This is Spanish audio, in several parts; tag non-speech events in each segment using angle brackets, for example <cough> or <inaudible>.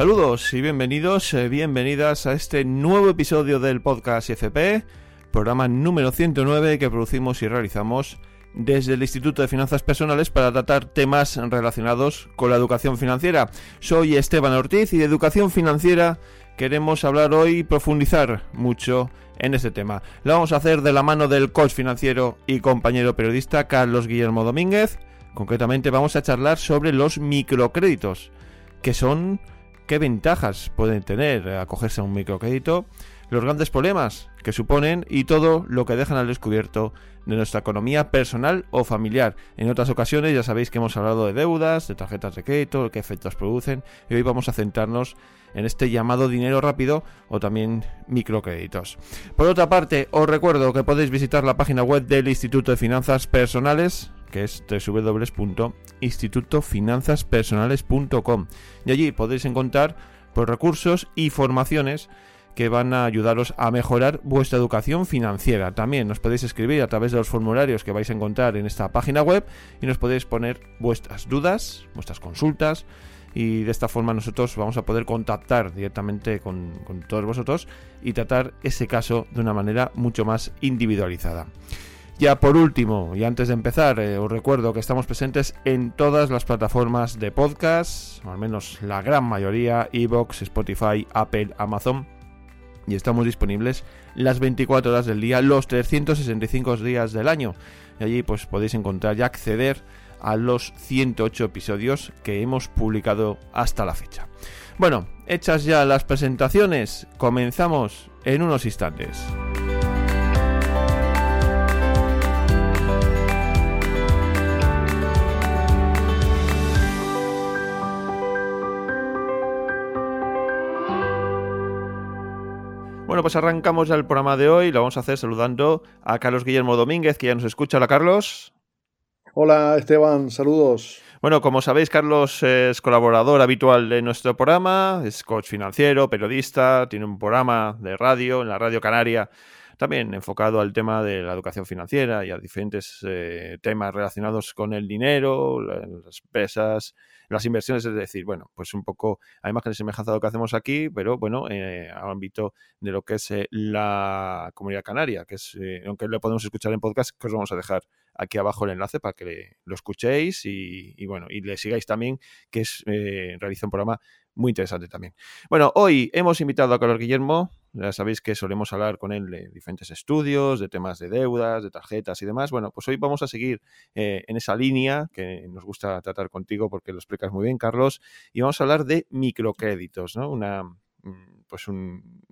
Saludos y bienvenidos, eh, bienvenidas a este nuevo episodio del podcast IFP, programa número 109 que producimos y realizamos desde el Instituto de Finanzas Personales para tratar temas relacionados con la educación financiera. Soy Esteban Ortiz y de educación financiera queremos hablar hoy y profundizar mucho en este tema. Lo vamos a hacer de la mano del coach financiero y compañero periodista Carlos Guillermo Domínguez. Concretamente vamos a charlar sobre los microcréditos, que son qué ventajas pueden tener acogerse a un microcrédito, los grandes problemas que suponen y todo lo que dejan al descubierto de nuestra economía personal o familiar. En otras ocasiones ya sabéis que hemos hablado de deudas, de tarjetas de crédito, qué efectos producen y hoy vamos a centrarnos en este llamado dinero rápido o también microcréditos. Por otra parte, os recuerdo que podéis visitar la página web del Instituto de Finanzas Personales que es www.institutofinanzaspersonales.com y allí podéis encontrar pues, recursos y formaciones que van a ayudaros a mejorar vuestra educación financiera. También nos podéis escribir a través de los formularios que vais a encontrar en esta página web y nos podéis poner vuestras dudas, vuestras consultas y de esta forma nosotros vamos a poder contactar directamente con, con todos vosotros y tratar ese caso de una manera mucho más individualizada. Ya por último, y antes de empezar, eh, os recuerdo que estamos presentes en todas las plataformas de podcast, al menos la gran mayoría, Evox, Spotify, Apple, Amazon, y estamos disponibles las 24 horas del día, los 365 días del año. Y allí pues podéis encontrar y acceder a los 108 episodios que hemos publicado hasta la fecha. Bueno, hechas ya las presentaciones, comenzamos en unos instantes. Bueno, pues arrancamos ya el programa de hoy. Lo vamos a hacer saludando a Carlos Guillermo Domínguez, que ya nos escucha. Hola, Carlos. Hola, Esteban. Saludos. Bueno, como sabéis, Carlos es colaborador habitual de nuestro programa, es coach financiero, periodista, tiene un programa de radio en la Radio Canaria, también enfocado al tema de la educación financiera y a diferentes eh, temas relacionados con el dinero, las empresas, las inversiones, es decir, bueno, pues un poco a imagen de semejanza a lo que hacemos aquí, pero bueno, eh, al ámbito de lo que es eh, la comunidad canaria, que es, eh, aunque lo podemos escuchar en podcast, que os vamos a dejar aquí abajo el enlace para que lo escuchéis y, bueno, y le sigáis también, que es, realiza un programa muy interesante también. Bueno, hoy hemos invitado a Carlos Guillermo, ya sabéis que solemos hablar con él de diferentes estudios, de temas de deudas, de tarjetas y demás. Bueno, pues hoy vamos a seguir eh, en esa línea que nos gusta tratar contigo porque lo explicas muy bien, Carlos, y vamos a hablar de microcréditos, ¿no? Una, mm, pues un,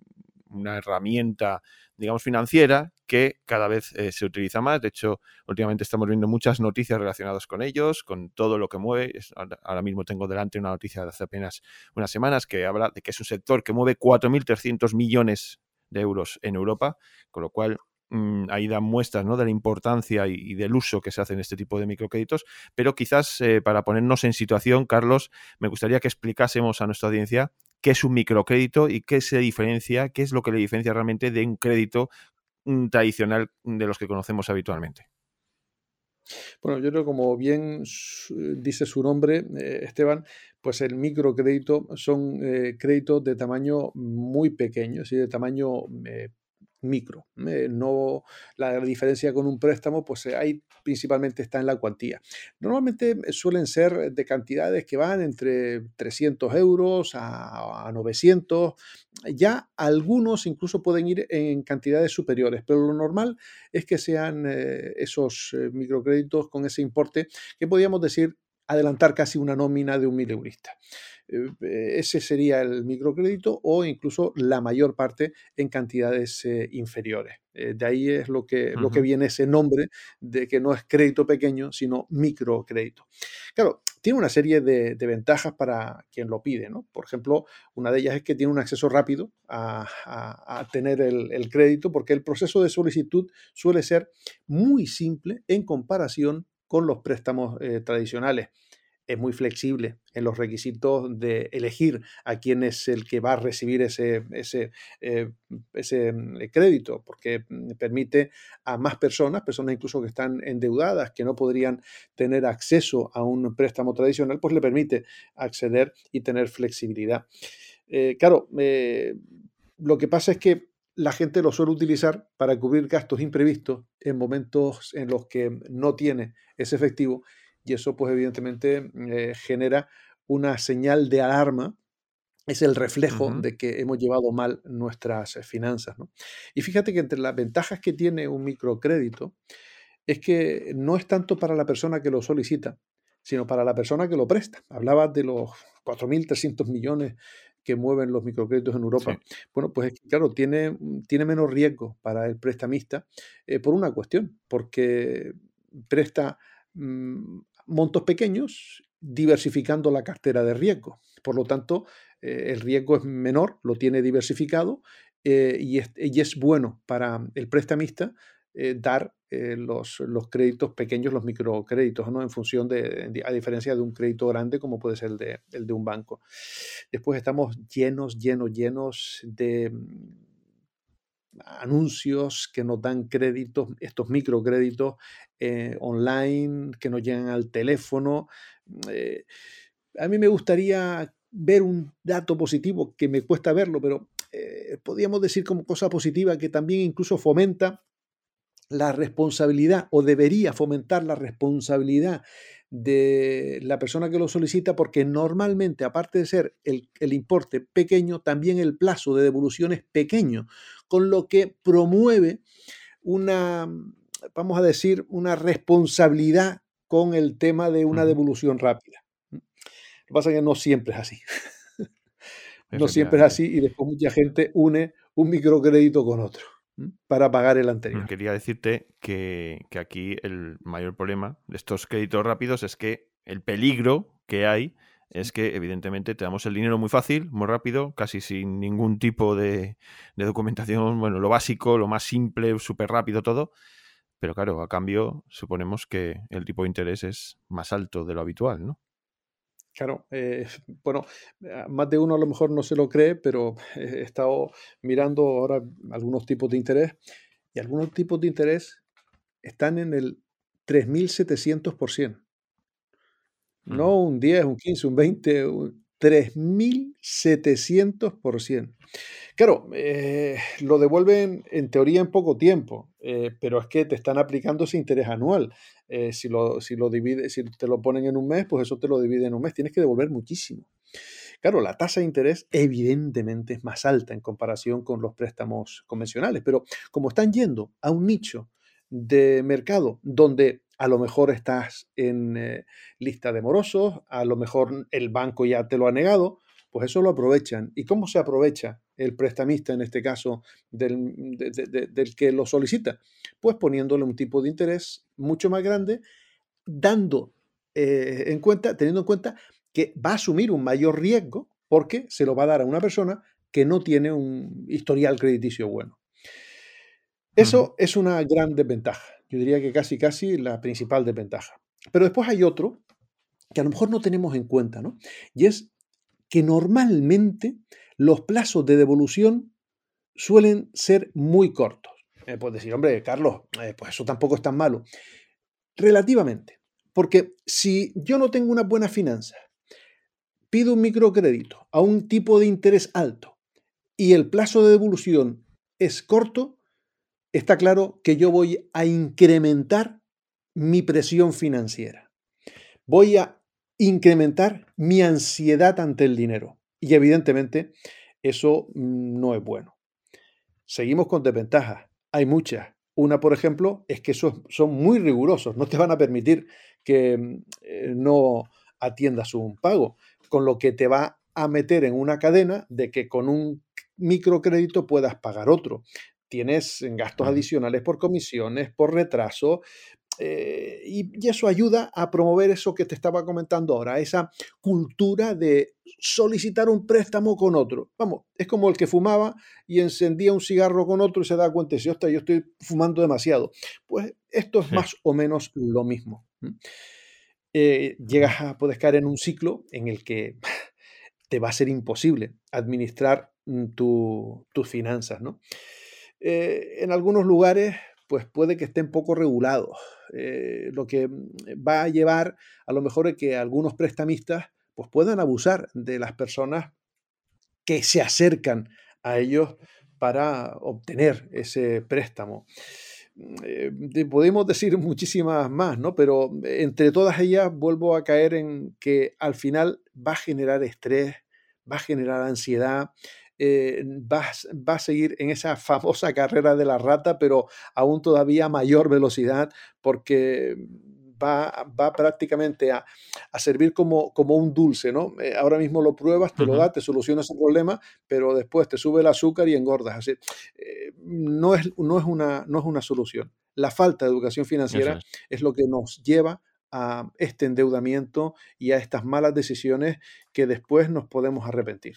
una herramienta, digamos, financiera que cada vez eh, se utiliza más. De hecho, últimamente estamos viendo muchas noticias relacionadas con ellos, con todo lo que mueve. ahora mismo tengo delante una noticia de hace apenas unas semanas que habla de que es un sector que mueve 4.300 millones de euros en Europa, con lo cual mm, ahí dan muestras ¿no? de la importancia y, del uso que se hace en este tipo de microcréditos, pero quizás eh, para ponernos en situación, Carlos, me gustaría que explicásemos a nuestra audiencia qué es un microcrédito y qué se diferencia, qué es lo que le diferencia realmente de un crédito mm, tradicional de los que conocemos habitualmente. Bueno, yo creo como bien dice su nombre, eh, Esteban, pues el microcrédito son eh, créditos de tamaño muy pequeño, ¿sí? de tamaño eh, micro. Eh, no, la diferencia con un préstamo, pues eh, ahí principalmente está en la cuantía. Normalmente eh, suelen ser de cantidades que van entre 300 euros a, 900. Ya algunos incluso pueden ir en cantidades superiores, pero lo normal es que sean esos microcréditos con ese importe que podríamos decir adelantar casi una nómina de un mil eurista. Eh, ese sería el microcrédito o incluso la mayor parte en cantidades eh, inferiores. Eh, de ahí es lo que, lo que viene ese nombre de que no es crédito pequeño, sino microcrédito. Claro, tiene una serie de, ventajas para quien lo pide. ¿no? Por ejemplo, una de ellas es que tiene un acceso rápido a, tener el, el, crédito porque el proceso de solicitud suele ser muy simple en comparación con los préstamos tradicionales es muy flexible en los requisitos de elegir a quién es el que va a recibir ese, ese, eh, ese mm, crédito, porque mm, permite a más personas, personas incluso que están endeudadas, que no podrían tener acceso a un préstamo tradicional, pues le permite acceder y tener flexibilidad. Eh, claro, eh, lo que pasa es que la gente lo suele utilizar para cubrir gastos imprevistos en momentos en los que no tiene ese efectivo y eso pues evidentemente eh, genera una señal de alarma es el reflejo de que hemos llevado mal nuestras eh, finanzas. Y fíjate que entre las ventajas que tiene un microcrédito es que no es tanto para la persona que lo solicita, sino para la persona que lo presta. Hablabas de los 4.300 millones que mueven los microcréditos en Europa. Bueno, pues claro, tiene, tiene menos riesgo para el prestamista eh, por una cuestión, porque presta mm, montos pequeños diversificando la cartera de riesgo. Por lo tanto, eh, el riesgo es menor, lo tiene diversificado eh, y, es, bueno para el prestamista eh, dar los, los, créditos pequeños, los microcréditos, ¿no? en función de, a diferencia de un crédito grande como puede ser de, el de un banco. Después estamos llenos, llenos, llenos de anuncios que nos dan créditos, estos microcréditos eh, online, que nos llegan al teléfono. Eh, a mí me gustaría ver un dato positivo, que me cuesta verlo, pero eh, podríamos decir como cosa positiva que también incluso fomenta la responsabilidad o debería fomentar la responsabilidad de la persona que lo solicita porque normalmente, aparte de ser el, el, importe pequeño, también el plazo de devolución es pequeño, con lo que promueve una, vamos a decir, una responsabilidad con el tema de una devolución rápida. Lo que pasa es que no siempre es así. <laughs> no siempre es así y después mucha gente une un microcrédito con otro para pagar el anterior. Quería decirte que, aquí el mayor problema de estos créditos rápidos es que el peligro que hay es que evidentemente te damos el dinero muy fácil, muy rápido, casi sin ningún tipo de, de documentación, bueno, lo básico, lo más simple, súper rápido todo, pero claro, a cambio suponemos que el tipo de interés es más alto de lo habitual, ¿no? Claro, eh, <laughs> bueno, más de uno a lo mejor no se lo cree, pero <laughs> he estado mirando ahora algunos tipos de interés y algunos tipos de interés están en el 3.700%. No un 10, un 15, un 20, un 3.700%. Claro, eh, lo devuelven en teoría en poco tiempo, eh, pero es que te están aplicando ese interés anual. Eh, si, lo, si, lo divide, si te lo ponen en un mes, pues eso te lo divide en un mes. Tienes que devolver muchísimo. Claro, la tasa de interés evidentemente es más alta en comparación con los préstamos convencionales, pero como están yendo a un nicho de mercado donde a lo mejor estás en eh, lista de morosos, a lo mejor el banco ya te lo ha negado, pues eso lo aprovechan. ¿Y cómo se aprovecha el prestamista, en este caso, del, del que lo solicita? Pues poniéndole un tipo de interés mucho más grande, dando eh, en cuenta, teniendo en cuenta que va a asumir un mayor riesgo porque se lo va a dar a una persona que no tiene un historial crediticio bueno. Eso es una gran desventaja. Yo diría que casi, casi la principal desventaja. Pero después hay otro que a lo mejor no tenemos en cuenta, ¿no? Y es que normalmente los plazos de devolución suelen ser muy cortos. Eh, puedes decir, hombre, Carlos, eh, pues eso tampoco es tan malo. Relativamente. Porque si yo no tengo una buena finanza, pido un microcrédito a un tipo de interés alto y el plazo de devolución es corto, está claro que yo voy a incrementar mi presión financiera. Voy a incrementar mi ansiedad ante el dinero. Y evidentemente eso no es bueno. Seguimos con desventajas. Hay muchas. Una, por ejemplo, es que son, muy rigurosos. No te van a permitir que eh, no atiendas un pago, con lo que te va a meter en una cadena de que con un microcrédito puedas pagar otro tienes gastos adicionales por comisiones, por retraso, eh, y, eso ayuda a promover eso que te estaba comentando ahora, esa cultura de solicitar un préstamo con otro. Vamos, es como el que fumaba y encendía un cigarro con otro y se da cuenta, si yo estoy fumando demasiado. Pues esto es más o menos lo mismo. eh, llegas a, puedes caer en un ciclo en el que te va a ser imposible administrar mm, tus finanzas, ¿no? Eh, en algunos lugares, pues puede que estén poco regulados, eh, lo que mm, va a llevar a lo mejor a que algunos prestamistas pues puedan abusar de las personas que se acercan a ellos para obtener ese préstamo. Eh, podemos decir <laughs> muchísimas más, ¿no? Pero entre todas ellas vuelvo a caer en que al final va a generar estrés, va a generar ansiedad, eh, va, va, a seguir en esa famosa carrera de la rata, pero aún todavía mayor velocidad, porque va, va prácticamente a, a, servir como, como un dulce, ¿no? Eh, ahora mismo lo pruebas, te lo da, te soluciona ese problema, pero después te sube el azúcar y engordas. Así, eh, no, es, no, es una, no es una solución. La falta de educación financiera es. es lo que nos lleva a este endeudamiento y a estas malas decisiones que después nos podemos arrepentir.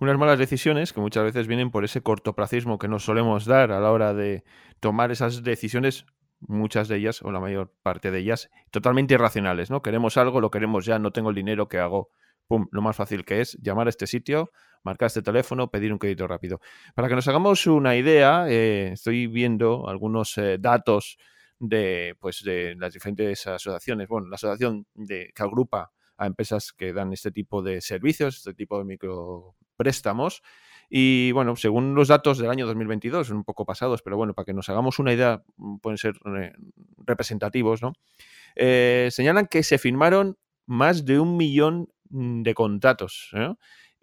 Unas malas decisiones que muchas veces vienen por ese cortoplacismo que nos solemos dar a la hora de tomar esas decisiones muchas de ellas, o la mayor parte de ellas, totalmente irracionales, ¿no? Queremos algo, lo queremos ya, no tengo el dinero, que hago? Pum, lo más fácil que es llamar a este sitio, marcar este teléfono, pedir un crédito rápido. Para que nos hagamos una idea, eh, estoy viendo algunos eh, datos de, pues, de las diferentes asociaciones. Bueno, la asociación de, que agrupa a empresas que dan este tipo de servicios, este tipo de micropréstamos, y bueno, según los datos del año 2022, son un poco pasados, pero bueno, para que nos hagamos una idea, mm, pueden ser eh, representativos, ¿no? Eh, señalan que se firmaron más de un millón mm, de contratos.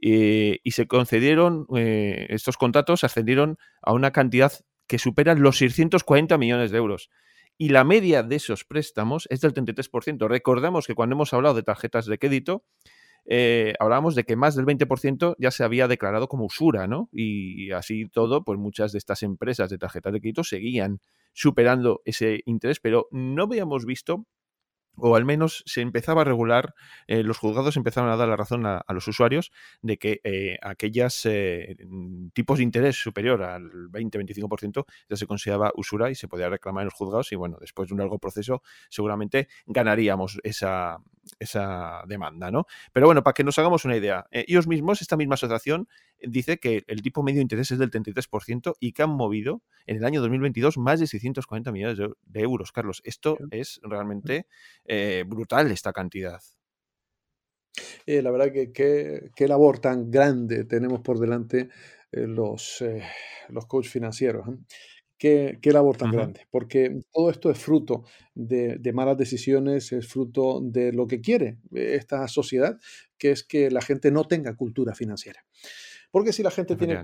y se concedieron, eh, estos contratos ascendieron a una cantidad que supera los 640 millones de euros. Y la media de esos préstamos es del 33%. Recordemos que cuando hemos hablado de tarjetas de crédito, eh, hablábamos de que más del 20% ya se había declarado como usura, ¿no? Y así todo, pues muchas de estas empresas de tarjetas de crédito seguían superando ese interés, pero no habíamos visto o al menos se empezaba a regular, eh, los juzgados empezaron a dar la razón a, los usuarios de que eh, aquellos eh, tipos de interés superior al 20-25% ya se consideraba usura y se podía reclamar en los juzgados y bueno, después de un largo proceso seguramente ganaríamos esa, esa demanda, ¿no? Pero bueno, para que nos hagamos una idea, ellos mismos, esta misma asociación, dice que el tipo medio de interés es del 33% y que han movido en el año 2022 más de 640 millones de, euros, Carlos. Esto es realmente eh, brutal, esta cantidad. Eh, la verdad que qué labor tan grande tenemos por delante eh, los, los coaches financieros. Qué, labor tan grande, porque todo esto es fruto de, de, malas decisiones, es fruto de lo que quiere esta sociedad, que es que la gente no tenga cultura financiera. Porque si la gente tiene,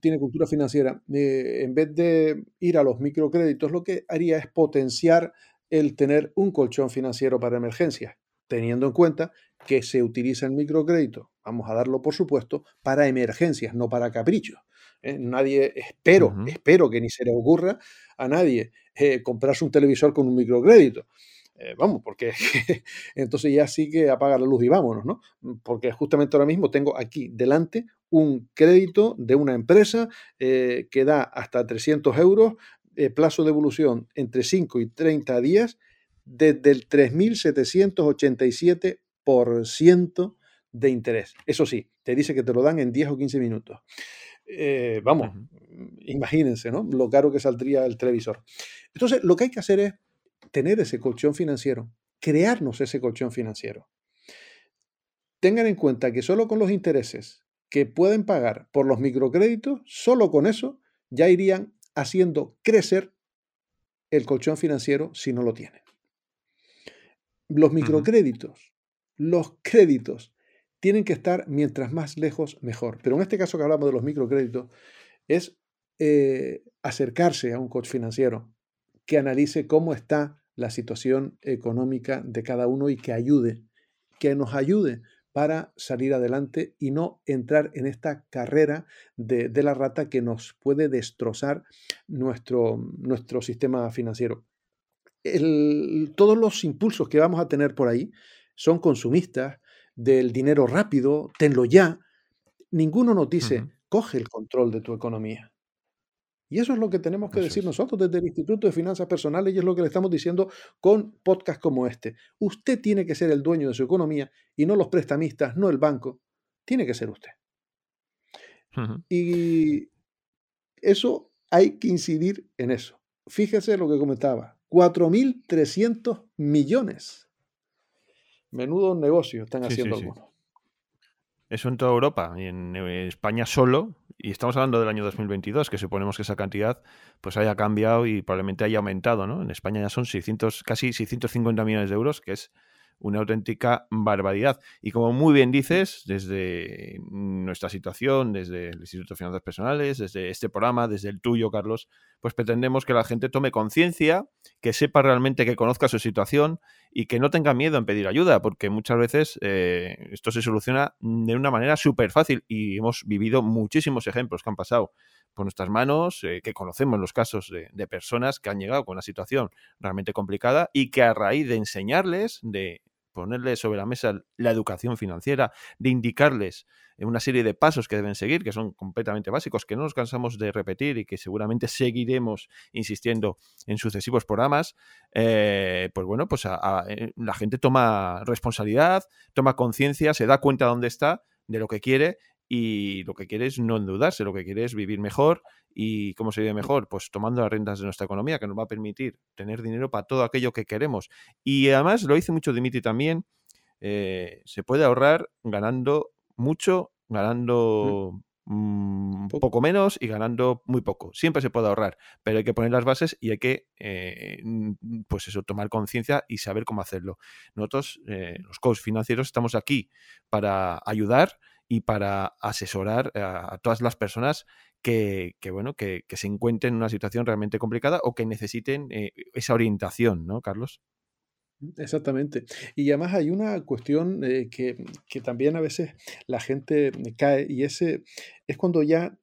tiene, cultura financiera, eh, en vez de ir a los microcréditos, lo que haría es potenciar el tener un colchón financiero para emergencias, teniendo en cuenta que se utiliza el microcrédito, vamos a darlo por supuesto, para emergencias, no para caprichos. ¿eh? Nadie, espero, espero que ni se le ocurra a nadie eh, comprarse un televisor con un microcrédito. Eh, vamos, porque <laughs> entonces ya sí que apaga la luz y vámonos, ¿no? Mm, porque justamente ahora mismo tengo aquí delante un crédito de una empresa eh, que da hasta 300 euros, eh, plazo de evolución entre 5 y 30 días, desde el 3.787% de interés. Eso sí, te dice que te lo dan en 10 o 15 minutos. vamos, imagínense, ¿no? Lo caro que saldría el televisor. Entonces, lo que hay que hacer es tener ese colchón financiero, crearnos ese colchón financiero. Tengan en cuenta que solo con los intereses que pueden pagar por los microcréditos, solo con eso ya irían haciendo crecer el colchón financiero si no lo tienen. Los microcréditos, los créditos, tienen que estar mientras más lejos mejor. Pero en este caso que hablamos de los microcréditos, es eh, acercarse a un coach financiero que analice cómo está la situación económica de cada uno y que ayude, que nos ayude para salir adelante y no entrar en esta carrera de, la rata que nos puede destrozar nuestro, nuestro sistema financiero. todos los impulsos que vamos a tener por ahí son consumistas del dinero rápido, tenlo ya. Ninguno nos dice, coge el control de tu economía. Y eso es lo que tenemos que decir nosotros desde el Instituto de Finanzas Personales y es lo que le estamos diciendo con podcasts como este. Usted tiene que ser el dueño de su economía y no los prestamistas, no el banco. Tiene que ser usted. Y eso hay que incidir en eso. Fíjese lo que comentaba. 4.300 millones. Menudo negocio están haciendo algunos. Eso en toda Europa y en España solo. Y estamos hablando del año 2022, que suponemos que esa cantidad pues haya cambiado y probablemente haya aumentado. ¿no? En España ya son 600, casi 650 millones de euros, que es una auténtica barbaridad. Y como muy bien dices, desde nuestra situación, desde el Instituto de Finanzas Personales, desde este programa, desde el tuyo, Carlos, pues pretendemos que la gente tome conciencia, que sepa realmente, que conozca su situación y que no tenga miedo en pedir ayuda, porque muchas veces eh, esto se soluciona de una manera súper fácil y hemos vivido muchísimos ejemplos que han pasado por nuestras manos, eh, que conocemos los casos de, de, personas que han llegado con una situación realmente complicada y que a raíz de enseñarles, de ponerles sobre la mesa la educación financiera, de indicarles una serie de pasos que deben seguir, que son completamente básicos, que no nos cansamos de repetir y que seguramente seguiremos insistiendo en sucesivos programas, eh, pues bueno, pues eh, la gente toma responsabilidad, toma conciencia, se da cuenta de dónde está, de lo que quiere y lo que quiere es no endeudarse, lo que quiere es vivir mejor y cómo se vive mejor, pues tomando las rentas de nuestra economía, que nos va a permitir tener dinero para todo aquello que queremos. Y además, lo dice mucho Dimitri también, eh, se puede ahorrar ganando mucho, ganando un mm, poco menos y ganando muy poco. Siempre se puede ahorrar, pero hay que poner las bases y hay que, eh, pues eso, tomar conciencia y saber cómo hacerlo. Nosotros, eh, los coaches financieros, estamos aquí para ayudar y para asesorar a, todas las personas que, bueno, que, se encuentren en una situación realmente complicada o que necesiten eh, esa orientación, ¿no, Carlos? Exactamente. Y además hay una cuestión eh, que, que, también a veces la gente cae y ese es cuando ya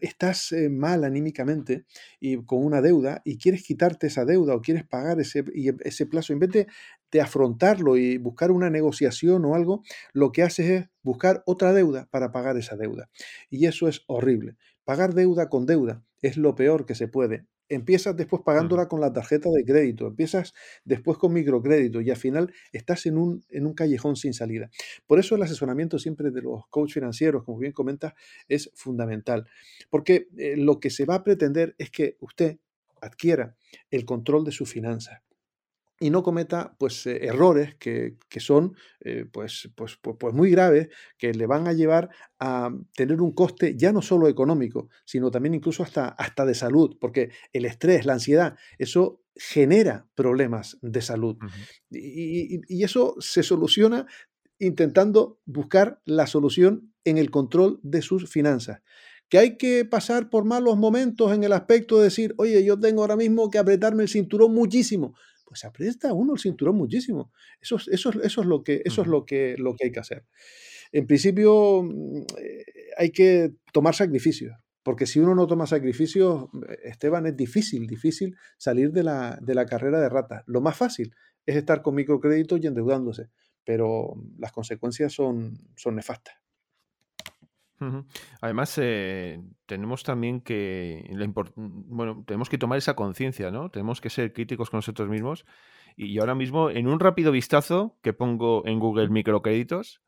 estás eh, mal anímicamente y con una deuda y quieres quitarte esa deuda o quieres pagar ese, ese plazo, en vez de, de, afrontarlo y buscar una negociación o algo, lo que haces es buscar otra deuda para pagar esa deuda. Y eso es horrible. Pagar deuda con deuda es lo peor que se puede empiezas después pagándola con la tarjeta de crédito, empiezas después con microcrédito y al final estás en un, en un callejón sin salida. Por eso el asesoramiento siempre de los coach financieros, como bien comentas, es fundamental, porque eh, lo que se va a pretender es que usted adquiera el control de sus finanzas y no cometa pues, eh, errores que, son eh, pues, pues, pues, pues, muy graves, que le van a llevar a tener un coste ya no solo económico, sino también incluso hasta, hasta de salud, porque el estrés, la ansiedad, eso genera problemas de salud. y, y eso se soluciona intentando buscar la solución en el control de sus finanzas. Que hay que pasar por malos momentos en el aspecto de decir, oye, yo tengo ahora mismo que apretarme el cinturón muchísimo pues aprieta uno el cinturón muchísimo. Eso, eso, eso es, lo que, eso es lo, que, lo que hay que hacer. En principio mm, eh, hay que tomar sacrificios, porque si uno no toma sacrificios, Esteban, es difícil, difícil salir de la, de la carrera de rata. Lo más fácil es estar con microcréditos y endeudándose, pero las consecuencias son, son nefastas. Además, eh, tenemos también que, bueno, tenemos que tomar esa conciencia, ¿no? Tenemos que ser críticos con nosotros mismos. Y ahora mismo, en un rápido vistazo que pongo en Google microcréditos,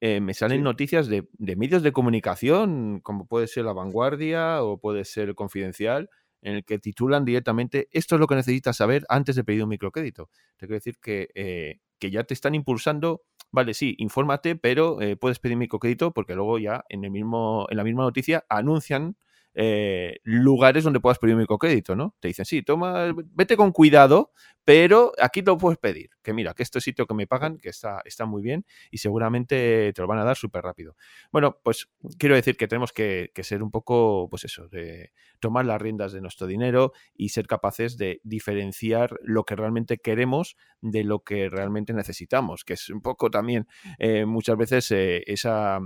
eh, me salen noticias de, de, medios de comunicación, como puede ser La Vanguardia o puede ser Confidencial, en el que titulan directamente esto es lo que necesitas saber antes de pedir un microcrédito. Te quiero decir que, eh, que ya te están impulsando vale, sí, infórmate, pero eh, puedes pedir microcrédito porque luego ya en, el mismo, en la misma noticia anuncian eh, lugares donde puedas pedir microcrédito, ¿no? Te dicen, sí, toma, vete con cuidado, pero aquí lo puedes pedir. Que mira, que este sitio que me pagan, que está, está muy bien y seguramente te lo van a dar súper rápido. Bueno, pues quiero decir que tenemos que, ser un poco, pues eso, de tomar las riendas de nuestro dinero y ser capaces de diferenciar lo que realmente queremos de lo que realmente necesitamos, que es un poco también eh, muchas veces eh, esa,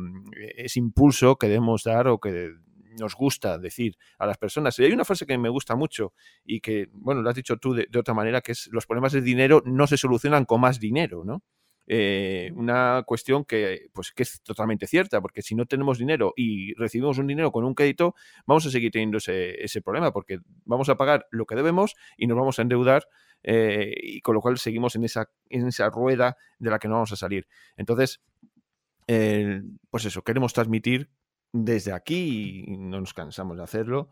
ese impulso que debemos dar o que nos gusta decir a las personas. Y hay una frase que me gusta mucho y que, bueno, lo has dicho tú de, otra manera, que es los problemas de dinero no se solucionan con más dinero, ¿no? eh, una cuestión que, pues, que es totalmente cierta, porque si no tenemos dinero y recibimos un dinero con un crédito, vamos a seguir teniendo ese, ese problema, porque vamos a pagar lo que debemos y nos vamos a endeudar eh, y con lo cual seguimos en esa, en esa rueda de la que no vamos a salir. Entonces, pues eso, queremos transmitir desde aquí, y no nos cansamos de hacerlo,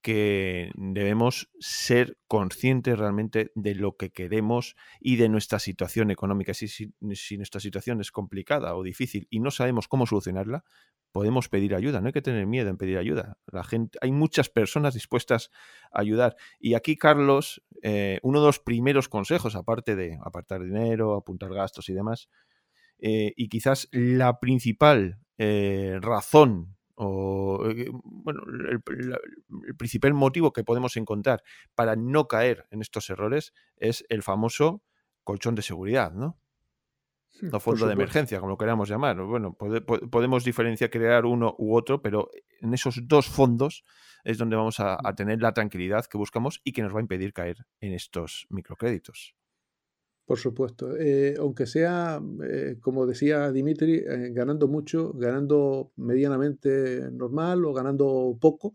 que debemos ser conscientes realmente de lo que queremos y de nuestra situación económica. Si, nuestra situación es complicada o difícil y no sabemos cómo solucionarla, podemos pedir ayuda. No hay que tener miedo en pedir ayuda. La gente, hay muchas personas dispuestas a ayudar. Y aquí, Carlos, eh, uno de los primeros consejos, aparte de apartar dinero, apuntar gastos y demás, eh, y quizás la principal eh, razón o eh, bueno, el, principal motivo que podemos encontrar para no caer en estos errores es el famoso colchón de seguridad, ¿no? Hmm, o fondo de emergencia, como lo queramos llamar. Bueno, podemos diferenciar, crear uno u otro, pero en esos dos fondos es donde vamos a, a tener la tranquilidad que buscamos y que nos va a impedir caer en estos microcréditos. Por supuesto. Eh, aunque sea, eh, como decía Dimitri, eh, ganando mucho, ganando medianamente normal o ganando poco,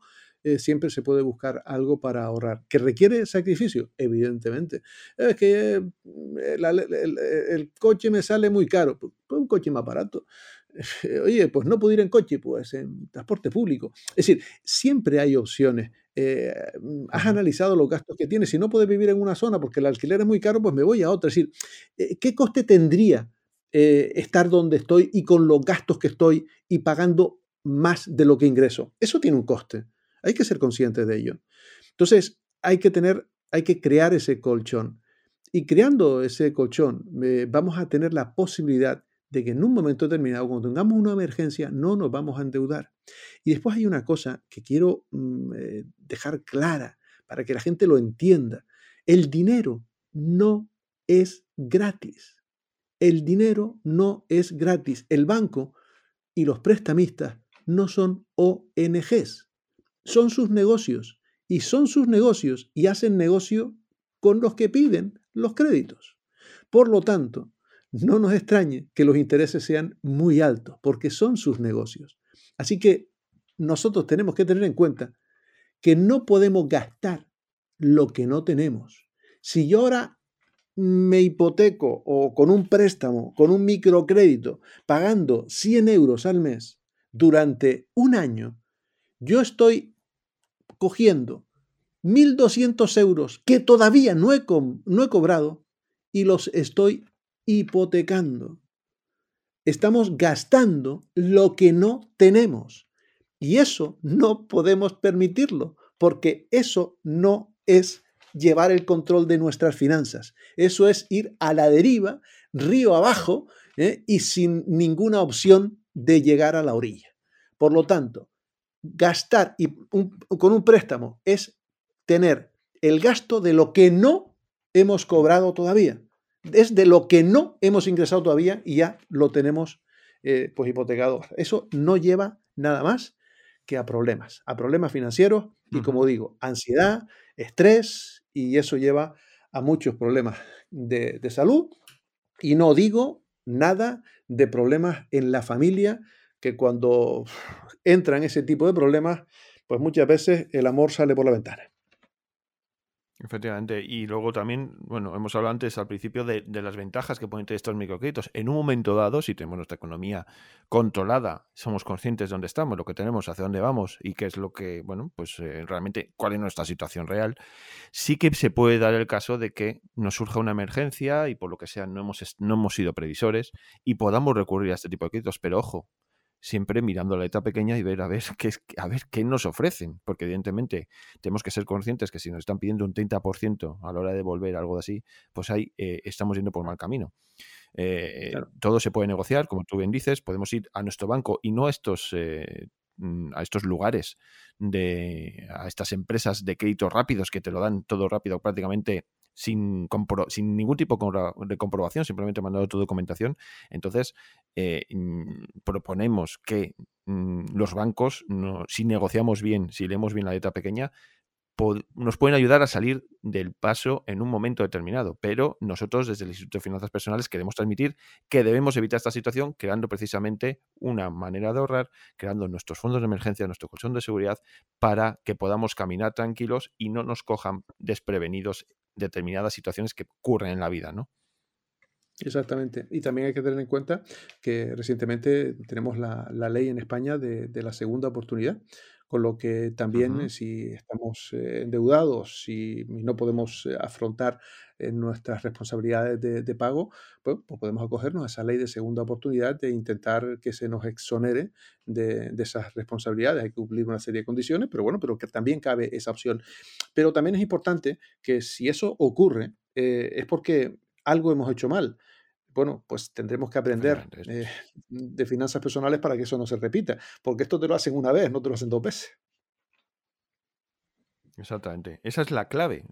siempre se puede buscar algo para ahorrar. ¿Que requiere sacrificio? Evidentemente. Es que el, coche me sale muy caro. Pues, pues un coche más barato. <laughs> Oye, pues no puedo ir en coche, pues en transporte público. Es decir, siempre hay opciones. Eh, mm, has analizado los gastos que tienes. Si no puedes vivir en una zona porque el alquiler es muy caro, pues me voy a otra. Es decir, eh, ¿qué coste tendría eh, estar donde estoy y con los gastos que estoy y pagando más de lo que ingreso? Eso tiene un coste. Hay que ser conscientes de ello. Entonces, hay que tener, hay que crear ese colchón. Y creando ese colchón, vamos a tener la posibilidad de que en un momento determinado, cuando tengamos una emergencia, no nos vamos a endeudar. Y después hay una cosa que quiero mm, eh, dejar clara para que la gente lo entienda. El dinero no es gratis. El dinero no es gratis. El banco y los prestamistas no son ONGs. Son sus negocios. Y son sus negocios y hacen negocio con los que piden los créditos. Por lo tanto, no nos extrañe que los intereses sean muy altos, porque son sus negocios. Así que nosotros tenemos que tener en cuenta que no podemos gastar lo que no tenemos. Si yo ahora me hipoteco o con un préstamo, con un microcrédito, pagando 100 euros al mes durante un año, yo estoy cogiendo 1.200 euros que todavía no he, no he cobrado y los estoy hipotecando. Estamos gastando lo que no tenemos. Y eso no podemos permitirlo, porque eso no es llevar el control de nuestras finanzas. Eso es ir a la deriva, río abajo, ¿eh? y sin ninguna opción de llegar a la orilla. Por lo tanto, gastar y con un préstamo es tener el gasto de lo que no hemos cobrado todavía es de lo que no hemos ingresado todavía y ya lo tenemos eh, pues hipotecado. Eso no lleva nada más que a problemas, a problemas financieros y como digo, ansiedad, estrés y eso lleva a muchos problemas de, de salud y no digo nada de problemas en la familia que cuando entran ese tipo de problemas, pues muchas veces el amor sale por la ventana. Efectivamente, y luego también, bueno, hemos hablado antes al principio de, las ventajas que pueden tener estos microcréditos. En un momento dado, si tenemos nuestra economía controlada, somos conscientes de dónde estamos, lo que tenemos, hacia dónde vamos y qué es lo que, bueno, pues eh, realmente cuál es nuestra situación real, sí que se puede dar el caso de que nos surja una emergencia y por lo que sea no hemos, no hemos sido previsores y podamos recurrir a este tipo de créditos. Pero ojo, siempre mirando la letra pequeña y ver a ver qué, a ver qué nos ofrecen, porque evidentemente tenemos que ser conscientes que si nos están pidiendo un 30% a la hora de devolver algo así, pues ahí eh, estamos yendo por mal camino. Eh, todo se puede negociar, como tú bien dices, podemos ir a nuestro banco y no a estos, eh, mm, a estos lugares, de, a estas empresas de crédito rápidos que te lo dan todo rápido prácticamente sin, sin ningún tipo de comprobación, simplemente mandando tu documentación. Entonces, eh, mm, proponemos que mm, los bancos, si negociamos bien, si leemos bien la letra pequeña, nos pueden ayudar a salir del paso en un momento determinado. Pero nosotros, desde el Instituto de Finanzas Personales, queremos transmitir que debemos evitar esta situación creando precisamente una manera de ahorrar, creando nuestros fondos de emergencia, nuestro colchón de seguridad, para que podamos caminar tranquilos y no nos cojan desprevenidos determinadas situaciones que ocurren en la vida, ¿no? Exactamente. Y también hay que tener en cuenta que recientemente tenemos la, ley en España de, de, la segunda oportunidad, con lo que también eh, si estamos eh, endeudados y no podemos eh, afrontar nuestras responsabilidades de, pago, pues, pues, podemos acogernos a esa ley de segunda oportunidad de intentar que se nos exonere de, esas responsabilidades. Hay que cumplir una serie de condiciones, pero bueno, pero que también cabe esa opción. Pero también es importante que si eso ocurre, es porque algo hemos hecho mal bueno, pues tendremos que aprender eh, de finanzas personales para que eso no se repita, porque esto te lo hacen una vez, no te lo hacen dos veces. Exactamente. Esa es la clave.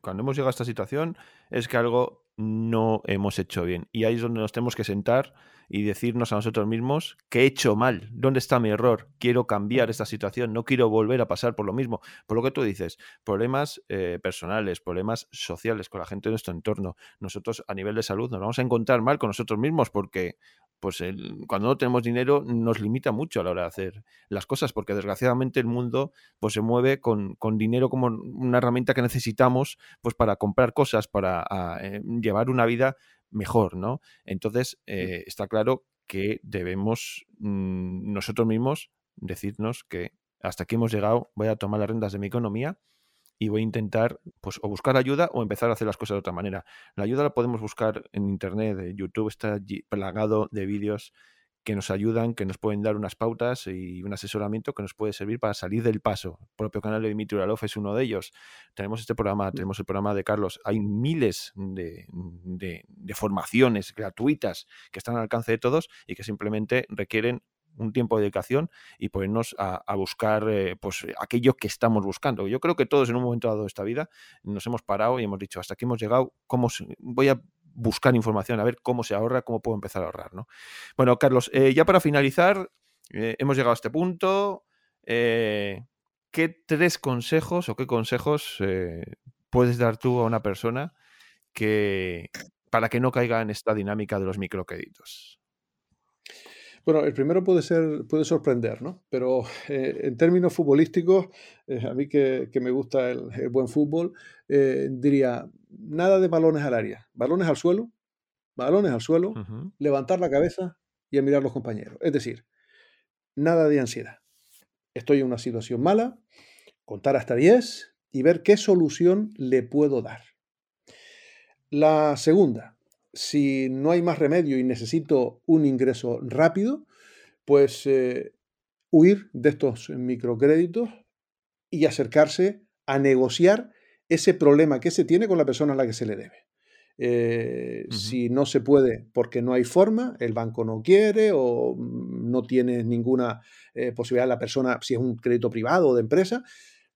cuando hemos llegado a esta situación es que algo no hemos hecho bien. Y ahí es donde nos tenemos que sentar y decirnos a nosotros mismos que he hecho mal, dónde está mi error, quiero cambiar esta situación, no quiero volver a pasar por lo mismo. Por lo que tú dices, problemas eh, personales, problemas sociales con la gente de nuestro entorno. Nosotros a nivel de salud nos vamos a encontrar mal con nosotros mismos porque pues cuando no tenemos dinero nos limita mucho a la hora de hacer las cosas, porque desgraciadamente el mundo pues se mueve con, dinero como una herramienta que necesitamos pues para comprar cosas, para ah, eh, llevar una vida mejor, ¿no? Entonces eh, está claro que debemos mm, nosotros mismos decirnos que hasta aquí hemos llegado, voy a tomar las rendas de mi economía y voy a intentar pues o buscar ayuda o empezar a hacer las cosas de otra manera. La ayuda la podemos buscar en internet, YouTube está plagado de vídeos que nos ayudan, que nos pueden dar unas pautas y un asesoramiento que nos puede servir para salir del paso. El propio canal de Dimitri Uralov es uno de ellos. Tenemos este programa, tenemos el programa de Carlos. Hay miles de, de formaciones gratuitas que están al alcance de todos y que simplemente requieren un tiempo de dedicación y ponernos a, buscar eh, pues aquello que estamos buscando. Yo creo que todos en un momento dado de esta vida nos hemos parado y hemos dicho, hasta aquí hemos llegado, ¿cómo voy a buscar información, a ver cómo se ahorra, cómo puedo empezar a ahorrar. ¿no? Bueno, Carlos, eh, ya para finalizar, eh, hemos llegado a este punto. ¿Qué tres consejos o qué consejos puedes dar tú a una persona que para que no caiga en esta dinámica de los microcréditos? Bueno, el primero puede ser, puede sorprender, ¿no? Pero eh, en términos futbolísticos, eh, a mí que, me gusta el, buen fútbol, eh, diría nada de balones al área, balones al suelo, balones al suelo, levantar la cabeza y a mirar a los compañeros. Es decir, nada de ansiedad. Estoy en una situación mala, contar hasta 10 y ver qué solución le puedo dar. La segunda, si no hay más remedio y necesito un ingreso rápido, pues eh, huir de estos microcréditos y acercarse a negociar ese problema que se tiene con la persona a la que se le debe. Eh, si no se puede porque no hay forma, el banco no quiere o no tiene ninguna eh, posibilidad la persona, si es un crédito privado o de empresa,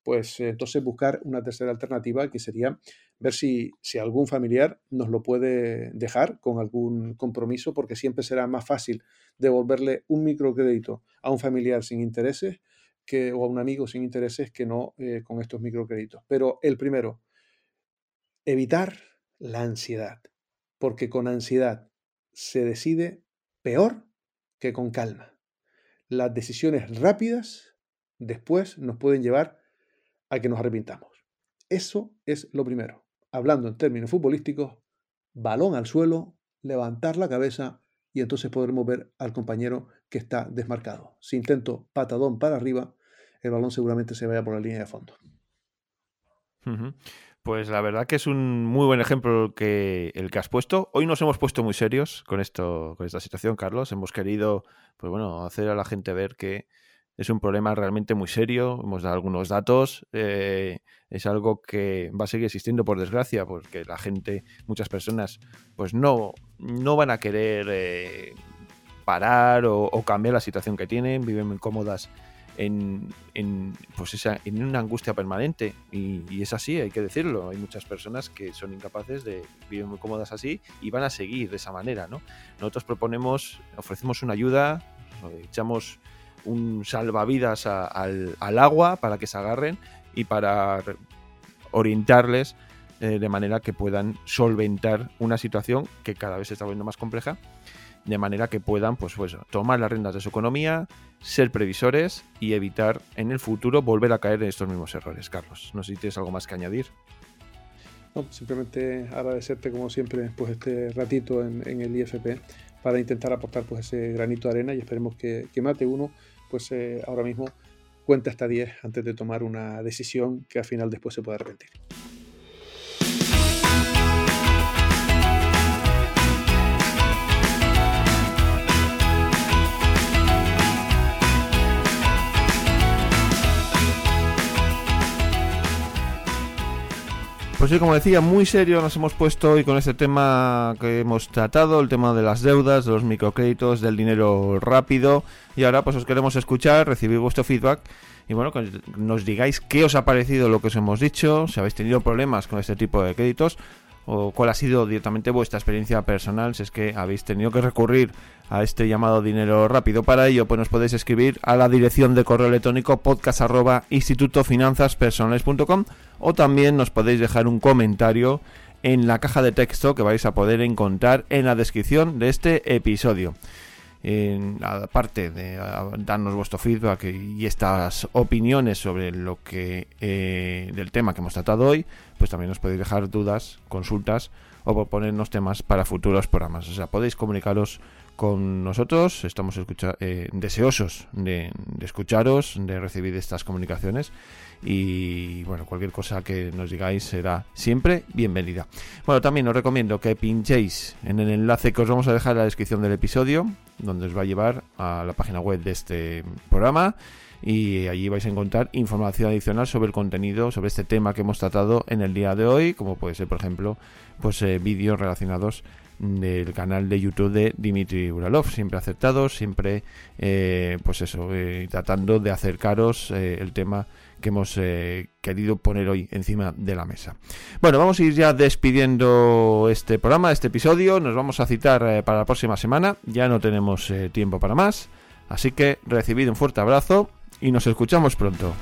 pues entonces buscar una tercera alternativa que sería ver si, si, algún familiar nos lo puede dejar con algún compromiso, porque siempre será más fácil devolverle un microcrédito a un familiar sin intereses que, o a un amigo sin intereses que no eh, con estos microcréditos. Pero el primero, evitar la ansiedad, porque con ansiedad se decide peor que con calma. Las decisiones rápidas después nos pueden llevar a que nos arrepintamos. Eso es lo primero. Hablando en términos futbolísticos, balón al suelo, levantar la cabeza y entonces podremos ver al compañero que está desmarcado. Si intento patadón para arriba, el balón seguramente se vaya por la línea de fondo. Pues la verdad que es un muy buen ejemplo que, el que has puesto. Hoy nos hemos puesto muy serios con esto, con esta situación, Carlos. Hemos querido, pues bueno, hacer a la gente ver que es un problema realmente muy serio. Hemos dado algunos datos. Eh, es algo que va a seguir existiendo por desgracia, porque la gente, muchas personas, pues no, no van a querer eh, parar o, cambiar la situación que tienen. Viven muy cómodas en, pues esa, en una angustia permanente. Y, y, es así, hay que decirlo. Hay muchas personas que son incapaces de vivir muy cómodas así y van a seguir de esa manera. ¿no? Nosotros proponemos, ofrecemos una ayuda, echamos un salvavidas al, agua para que se agarren y para orientarles eh, de manera que puedan solventar una situación que cada vez se está volviendo más compleja, de manera que puedan pues, pues, tomar las riendas de su economía, ser previsores y evitar en el futuro volver a caer en estos mismos errores. Carlos, no sé si tienes algo más que añadir. No, simplemente agradecerte como siempre pues este ratito en, el IFP para intentar aportar pues ese granito de arena y esperemos que, Mate uno pues eh, ahora mismo cuente hasta 10 antes de tomar una decisión que al final después se pueda arrepentir. Pues sí, como decía, muy serio nos hemos puesto hoy con este tema que hemos tratado, el tema de las deudas, de los microcréditos, del dinero rápido. Y ahora pues os queremos escuchar, recibir vuestro feedback y bueno, que nos digáis qué os ha parecido lo que os hemos dicho, si habéis tenido problemas con este tipo de créditos o cuál ha sido directamente vuestra experiencia personal, si es que habéis tenido que recurrir a este llamado dinero rápido. Para ello, pues nos podéis escribir a la dirección de correo electrónico podcast o también nos podéis dejar un comentario en la caja de texto que vais a poder encontrar en la descripción de este episodio aparte de darnos vuestro feedback y estas opiniones sobre lo que eh, del tema que hemos tratado hoy, pues también os podéis dejar dudas, consultas o proponernos temas para futuros programas. O sea, podéis comunicaros con nosotros, estamos eh, deseosos de, escucharos, de recibir estas comunicaciones y bueno, cualquier cosa que nos digáis será siempre bienvenida. Bueno, también os recomiendo que pinchéis en el enlace que os vamos a dejar en la descripción del episodio, donde os va a llevar a la página web de este programa y allí vais a encontrar información adicional sobre el contenido, sobre este tema que hemos tratado en el día de hoy, como puede ser, por ejemplo, pues eh, vídeos relacionados del canal de YouTube de Dimitri Uralov, siempre aceptados, siempre eh, pues eso, eh, tratando de acercaros el tema que hemos querido poner hoy encima de la mesa. Bueno, vamos a ir ya despidiendo este programa, este episodio, nos vamos a citar para la próxima semana, ya no tenemos tiempo para más, así que recibid un fuerte abrazo y nos escuchamos pronto.